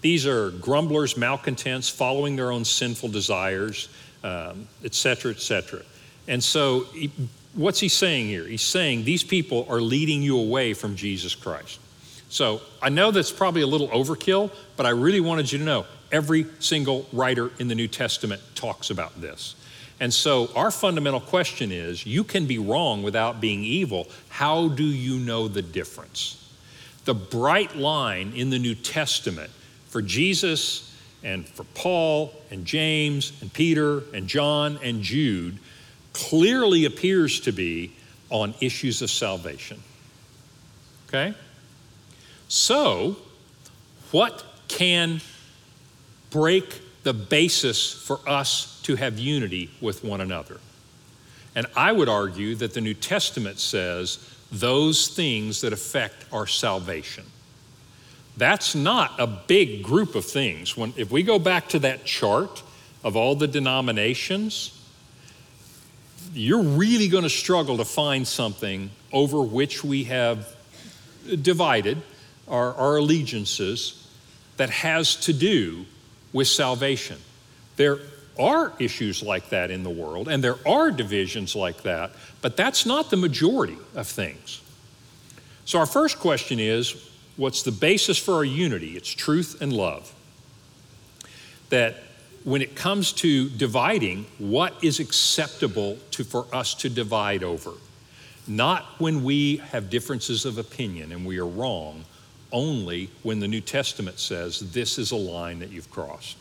These are grumblers, malcontents, following their own sinful desires, um, etc. Et and so, what's he saying here? He's saying these people are leading you away from Jesus Christ. So, I know that's probably a little overkill, but I really wanted you to know every single writer in the New Testament talks about this. And so, our fundamental question is you can be wrong without being evil. How do you know the difference? The bright line in the New Testament for Jesus and for Paul and James and Peter and John and Jude clearly appears to be on issues of salvation. Okay? So, what can break the basis for us to have unity with one another? And I would argue that the New Testament says those things that affect our salvation. That's not a big group of things. When, if we go back to that chart of all the denominations, you're really going to struggle to find something over which we have divided our, our allegiances that has to do with salvation. There are issues like that in the world, and there are divisions like that, but that's not the majority of things. So, our first question is what's the basis for our unity? It's truth and love. That when it comes to dividing, what is acceptable to, for us to divide over? Not when we have differences of opinion and we are wrong, only when the New Testament says this is a line that you've crossed.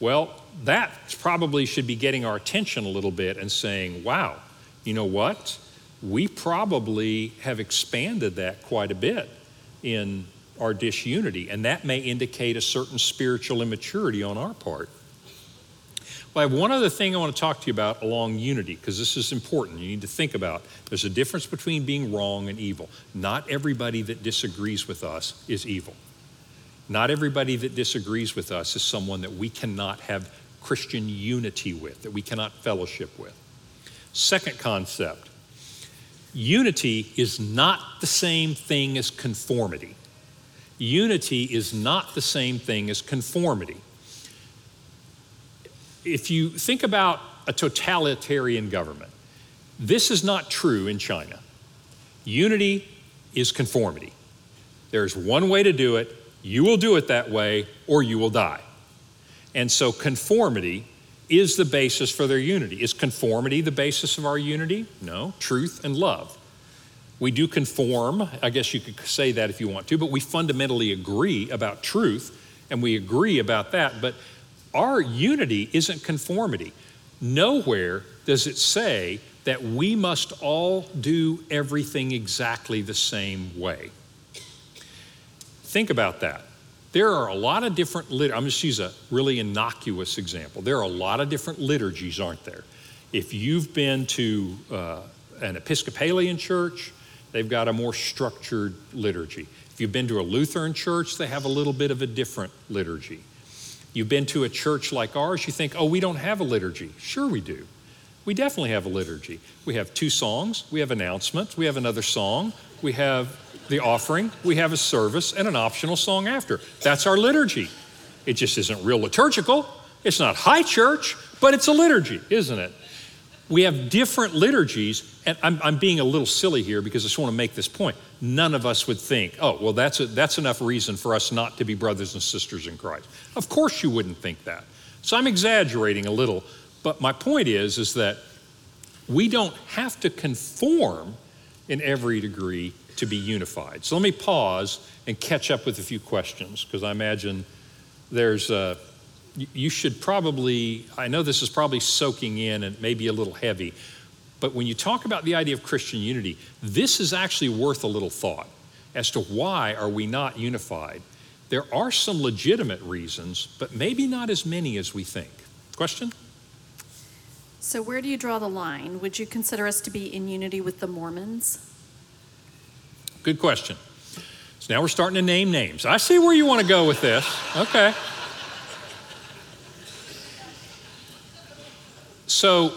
Well, that probably should be getting our attention a little bit and saying, wow, you know what? We probably have expanded that quite a bit in our disunity, and that may indicate a certain spiritual immaturity on our part. Well, I have one other thing I want to talk to you about along unity, because this is important. You need to think about there's a difference between being wrong and evil. Not everybody that disagrees with us is evil. Not everybody that disagrees with us is someone that we cannot have Christian unity with, that we cannot fellowship with. Second concept unity is not the same thing as conformity. Unity is not the same thing as conformity. If you think about a totalitarian government, this is not true in China. Unity is conformity. There's one way to do it. You will do it that way, or you will die. And so, conformity is the basis for their unity. Is conformity the basis of our unity? No, truth and love. We do conform, I guess you could say that if you want to, but we fundamentally agree about truth and we agree about that. But our unity isn't conformity. Nowhere does it say that we must all do everything exactly the same way. Think about that. There are a lot of different, lit- I'm just use a really innocuous example. There are a lot of different liturgies, aren't there? If you've been to uh, an Episcopalian church, they've got a more structured liturgy. If you've been to a Lutheran church, they have a little bit of a different liturgy. You've been to a church like ours, you think, oh, we don't have a liturgy. Sure, we do. We definitely have a liturgy. We have two songs, we have announcements, we have another song, we have the offering, we have a service, and an optional song after. That's our liturgy. It just isn't real liturgical. It's not high church, but it's a liturgy, isn't it? We have different liturgies, and I'm, I'm, being a little silly here because I just want to make this point. None of us would think, oh, well, that's, a, that's enough reason for us not to be brothers and sisters in Christ. Of course, you wouldn't think that. So I'm exaggerating a little, But my point is, is that we don't have to conform in every degree to be unified. So let me pause and catch up with a few questions because I imagine there's a, you should probably, I know this is probably soaking in and maybe a little heavy, but when you talk about the idea of Christian unity, this is actually worth a little thought as to why are we not unified. There are some legitimate reasons, but maybe not as many as we think. Question? So, where do you draw the line? Would you consider us to be in unity with the Mormons? Good question. So now we're starting to name names. I see where you want to go with this. Okay. So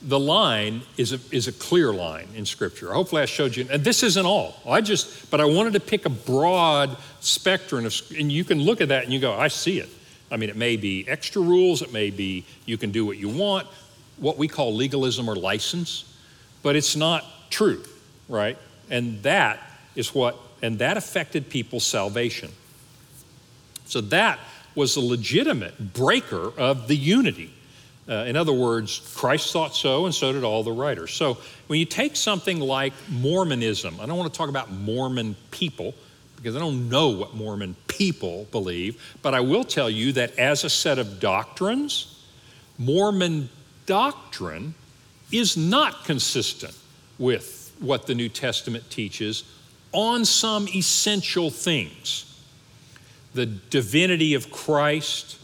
the line is a, is a clear line in Scripture. Hopefully, I showed you. And this isn't all. I just, but I wanted to pick a broad spectrum of, and you can look at that and you go, I see it. I mean, it may be extra rules. It may be you can do what you want, what we call legalism or license, but it's not true, right? And that is what, and that affected people's salvation. So that was a legitimate breaker of the unity. Uh, in other words, Christ thought so, and so did all the writers. So when you take something like Mormonism, I don't want to talk about Mormon people because I don't know what Mormon people believe, but I will tell you that as a set of doctrines, Mormon doctrine is not consistent with what the New Testament teaches on some essential things the divinity of Christ,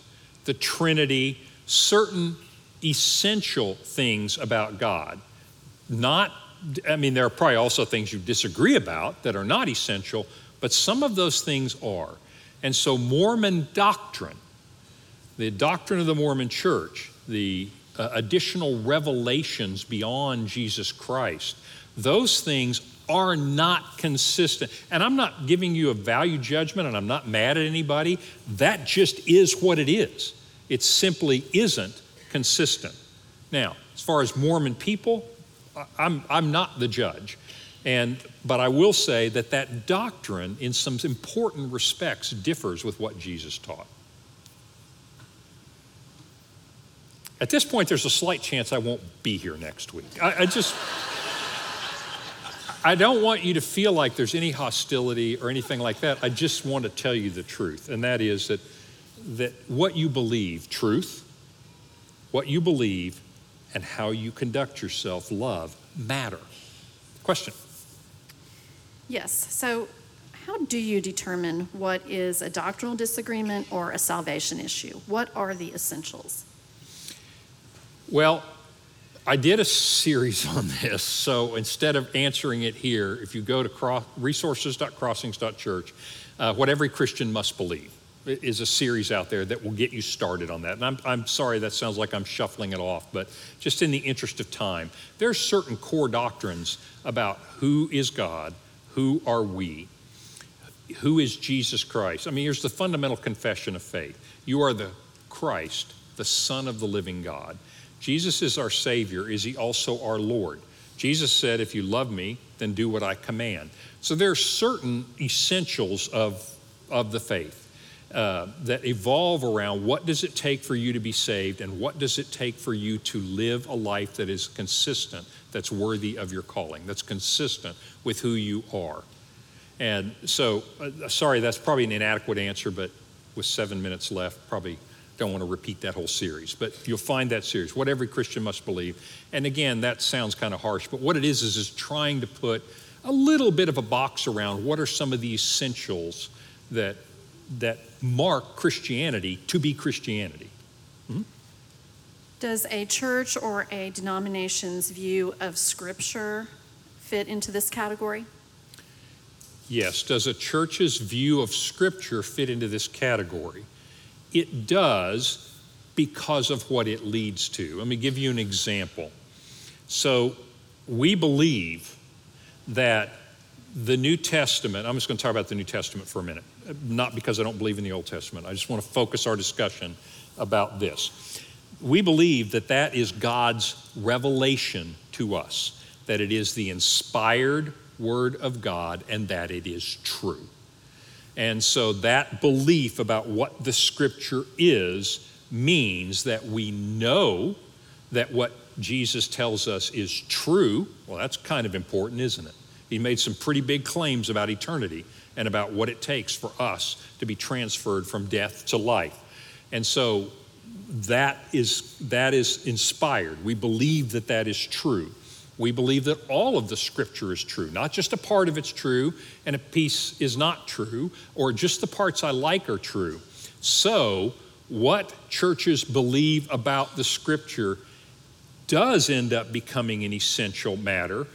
the Trinity, certain essential things about God. Not, I mean, there are probably also things you disagree about that are not essential, but some of those things are. And so, Mormon doctrine, the doctrine of the Mormon church, the uh, additional revelations beyond Jesus Christ, those things are not consistent. And I'm not giving you a value judgment and I'm not mad at anybody. That just is what it is. It simply isn't consistent. Now, as far as Mormon people, I'm, I'm not the judge. And, but I will say that that doctrine, in some important respects, differs with what Jesus taught. At this point, there's a slight chance I won't be here next week. I, I just. I don't want you to feel like there's any hostility or anything like that. I just want to tell you the truth, and that is that, that what you believe, truth, what you believe, and how you conduct yourself, love, matter. Question? Yes. So, how do you determine what is a doctrinal disagreement or a salvation issue? What are the essentials? Well, I did a series on this, so instead of answering it here, if you go to cross, resources.crossings.church, uh, what every Christian must believe is a series out there that will get you started on that. And I'm, I'm sorry that sounds like I'm shuffling it off, but just in the interest of time, there's certain core doctrines about who is God, who are we, who is Jesus Christ. I mean, here's the fundamental confession of faith you are the Christ, the Son of the living God. Jesus is our Savior. Is He also our Lord? Jesus said, If you love me, then do what I command. So there are certain essentials of, of the faith. Uh, that evolve around what does it take for you to be saved and what does it take for you to live a life that is consistent, that's worthy of your calling, that's consistent with who you are. And so, uh, sorry, that's probably an inadequate answer, but with seven minutes left, probably don't want to repeat that whole series, but you'll find that series, What Every Christian Must Believe. And again, that sounds kind of harsh, but what it is is, is trying to put a little bit of a box around what are some of the essentials that, that mark Christianity to be Christianity. Mm-hmm. Does a church or a denomination's view of Scripture fit into this category? Yes. Does a church's view of Scripture fit into this category? It does because of what it leads to. Let me give you an example. So, we believe that the New Testament, I'm just going to talk about the New Testament for a minute, not because I don't believe in the Old Testament. I just want to focus our discussion about this. We believe that that is God's revelation to us, that it is the inspired Word of God, and that it is true. And so that belief about what the scripture is means that we know that what Jesus tells us is true. Well, that's kind of important, isn't it? He made some pretty big claims about eternity and about what it takes for us to be transferred from death to life. And so that is, that is inspired. We believe that that is true. We believe that all of the scripture is true, not just a part of it's true and a piece is not true, or just the parts I like are true. So, what churches believe about the scripture does end up becoming an essential matter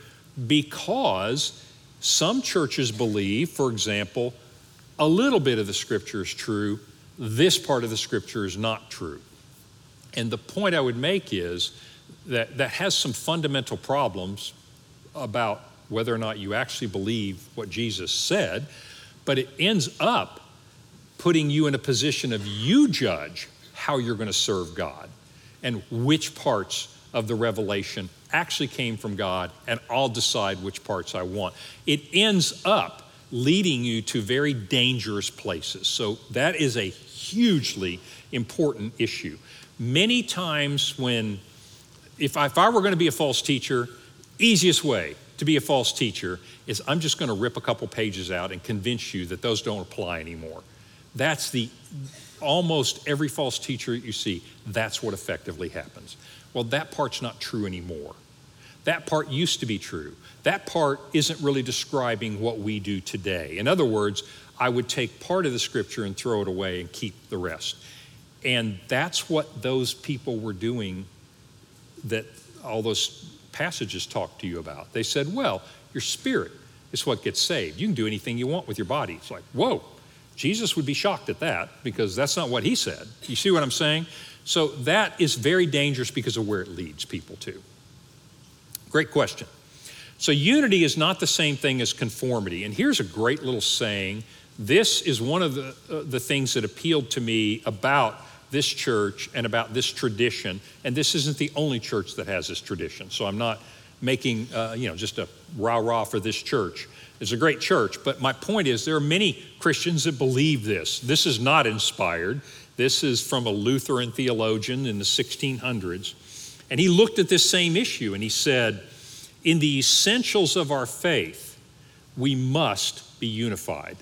because some churches believe, for example, a little bit of the scripture is true, this part of the scripture is not true. And the point I would make is that that has some fundamental problems about whether or not you actually believe what Jesus said, but it ends up putting you in a position of you judge how you're going to serve God and which parts of the revelation actually came from God, and I'll decide which parts I want. It ends up leading you to very dangerous places. So, that is a hugely important issue. Many times, when, if I, if I were going to be a false teacher, easiest way to be a false teacher is I'm just going to rip a couple pages out and convince you that those don't apply anymore. That's the almost every false teacher you see, that's what effectively happens. Well, that part's not true anymore. That part used to be true. That part isn't really describing what we do today. In other words, I would take part of the scripture and throw it away and keep the rest. And that's what those people were doing that all those passages talk to you about. They said, well, your spirit is what gets saved. You can do anything you want with your body. It's like, whoa, Jesus would be shocked at that because that's not what he said. You see what I'm saying? So that is very dangerous because of where it leads people to. Great question. So, unity is not the same thing as conformity. And here's a great little saying. This is one of the, uh, the things that appealed to me about this church and about this tradition. And this isn't the only church that has this tradition. So, I'm not making, uh, you know, just a rah rah for this church. It's a great church, but my point is there are many Christians that believe this. This is not inspired. This is from a Lutheran theologian in the 1600s. And he looked at this same issue and he said, In the essentials of our faith, we must be unified.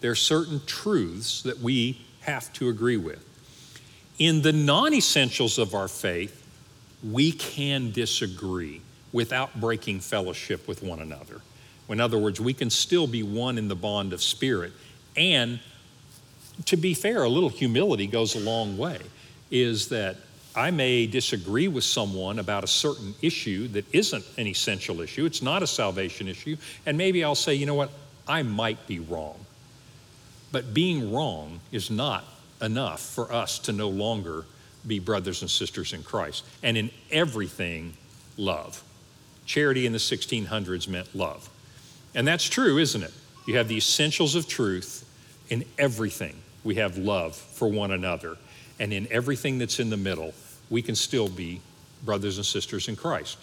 There are certain truths that we have to agree with. In the non essentials of our faith, we can disagree without breaking fellowship with one another. In other words, we can still be one in the bond of spirit and to be fair, a little humility goes a long way. Is that I may disagree with someone about a certain issue that isn't an essential issue, it's not a salvation issue, and maybe I'll say, you know what, I might be wrong. But being wrong is not enough for us to no longer be brothers and sisters in Christ. And in everything, love. Charity in the 1600s meant love. And that's true, isn't it? You have the essentials of truth in everything we have love for one another. And in everything that's in the middle, we can still be brothers and sisters in Christ.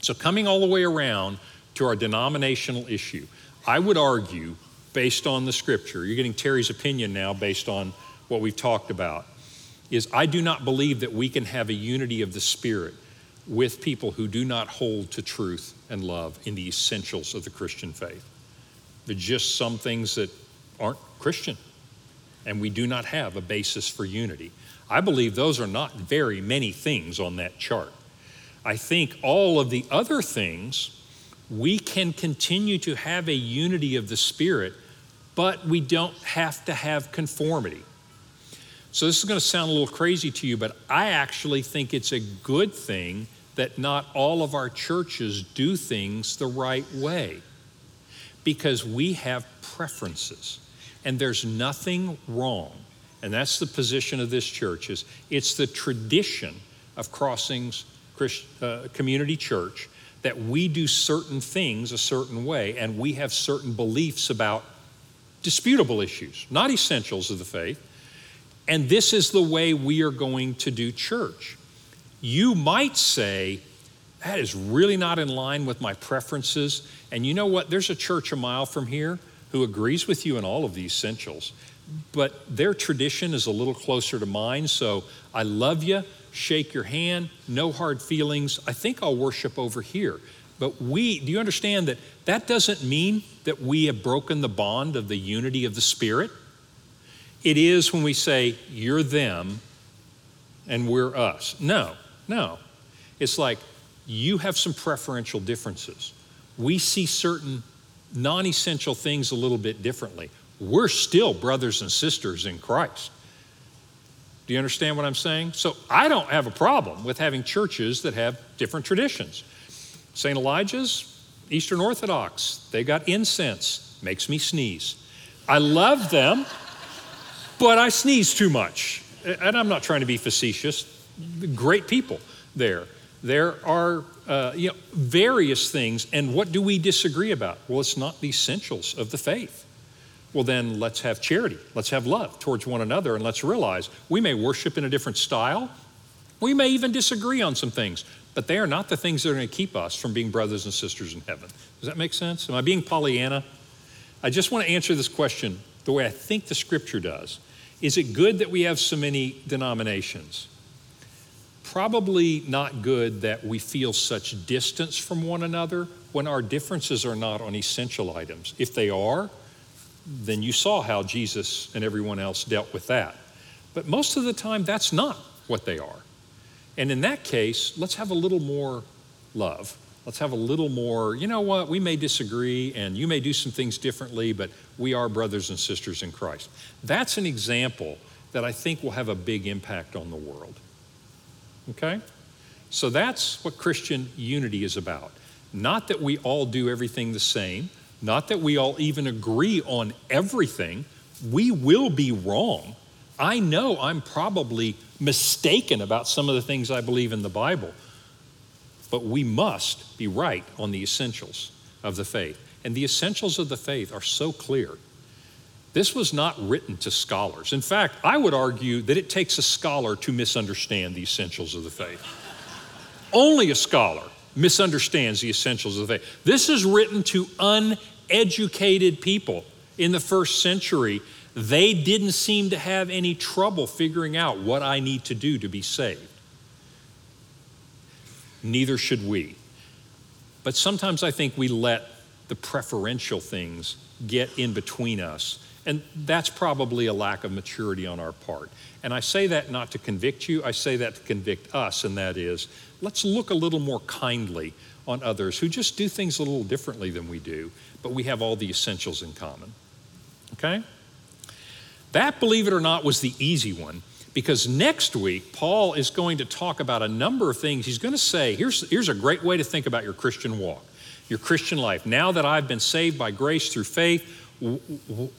So, coming all the way around to our denominational issue, I would argue, based on the scripture, you're getting Terry's opinion now based on what we've talked about, is I do not believe that we can have a unity of the Spirit with people who do not hold to truth and love in the essentials of the Christian faith. There's just some things that aren't Christian and we do not have a basis for unity. I believe those are not very many things on that chart. I think all of the other things, we can continue to have a unity of the Spirit, but we don't have to have conformity. So, this is going to sound a little crazy to you, but I actually think it's a good thing that not all of our churches do things the right way because we have preferences. And there's nothing wrong. And that's the position of this church is it's the tradition of Crossings Christ, uh, Community Church that we do certain things a certain way and we have certain beliefs about disputable issues, not essentials of the faith. And this is the way we are going to do church. You might say, that is really not in line with my preferences. And you know what? There's a church a mile from here who agrees with you in all of the essentials. but their tradition is a little closer to mine. So I love you, shake your hand, no hard feelings. I think I'll worship over here. But we, do you understand that that doesn't mean that we have broken the bond of the unity of the Spirit? It is when we say, you're them and we're us. No, no. It's like you have some preferential differences. We see certain non essential things a little bit differently. We're still brothers and sisters in Christ. Do you understand what I'm saying? So I don't have a problem with having churches that have different traditions. St. Elijah's, Eastern Orthodox, they got incense, makes me sneeze. I love them, but I sneeze too much. And I'm not trying to be facetious. Great people there. There are uh, you know, various things, and what do we disagree about? Well, it's not the essentials of the faith. Well, then let's have charity. Let's have love towards one another, and let's realize we may worship in a different style. We may even disagree on some things, but they are not the things that are going to keep us from being brothers and sisters in heaven. Does that make sense? Am I being Pollyanna? I just want to answer this question the way I think the scripture does. Is it good that we have so many denominations? probably not good that we feel such distance from one another when our differences are not on essential items. If they are, then you saw how Jesus and everyone else dealt with that. But most of the time, that's not what they are. And in that case, let's have a little more love. Let's have a little more, you know what, we may disagree and you may do some things differently, but we are brothers and sisters in Christ. That's an example that I think will have a big impact on the world. Okay? So that's what Christian unity is about. Not that we all do everything the same, not that we all even agree on everything. We will be wrong. I know I'm probably mistaken about some of the things I believe in the Bible, but we must be right on the essentials of the faith. And the essentials of the faith are so clear. This was not written to scholars. In fact, I would argue that it takes a scholar to misunderstand the essentials of the faith. Only a scholar misunderstands the essentials of the faith. This is written to uneducated people in the first century. They didn't seem to have any trouble figuring out what I need to do to be saved. Neither should we. But sometimes I think we let the preferential things get in between us and that's probably a lack of maturity on our part. And I say that not to convict you, I say that to convict us, and that is let's look a little more kindly on others who just do things a little differently than we do, but we have all the essentials in common. Okay? That, believe it or not, was the easy one because next week, Paul is going to talk about a number of things. He's going to say, here's, here's a great way to think about your Christian walk, your Christian life. Now that I've been saved by grace through faith,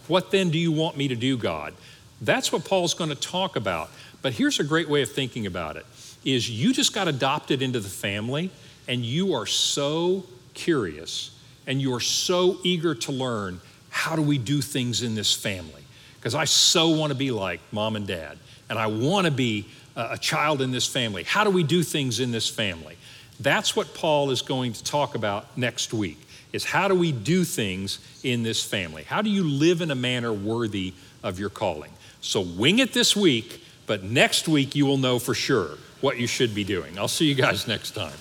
what then do you want me to do, God? That's what Paul's going to talk about. But here's a great way of thinking about it is you just got adopted into the family and you are so curious and you are so eager to learn how do we do things in this family? Because I so want to be like mom and dad and I want to be a child in this family. How do we do things in this family? That's what Paul is going to talk about next week is how do we do things in this family? How do you live in a manner worthy of your calling? So wing it this week, but next week you will know for sure what you should be doing. I'll see you guys next time.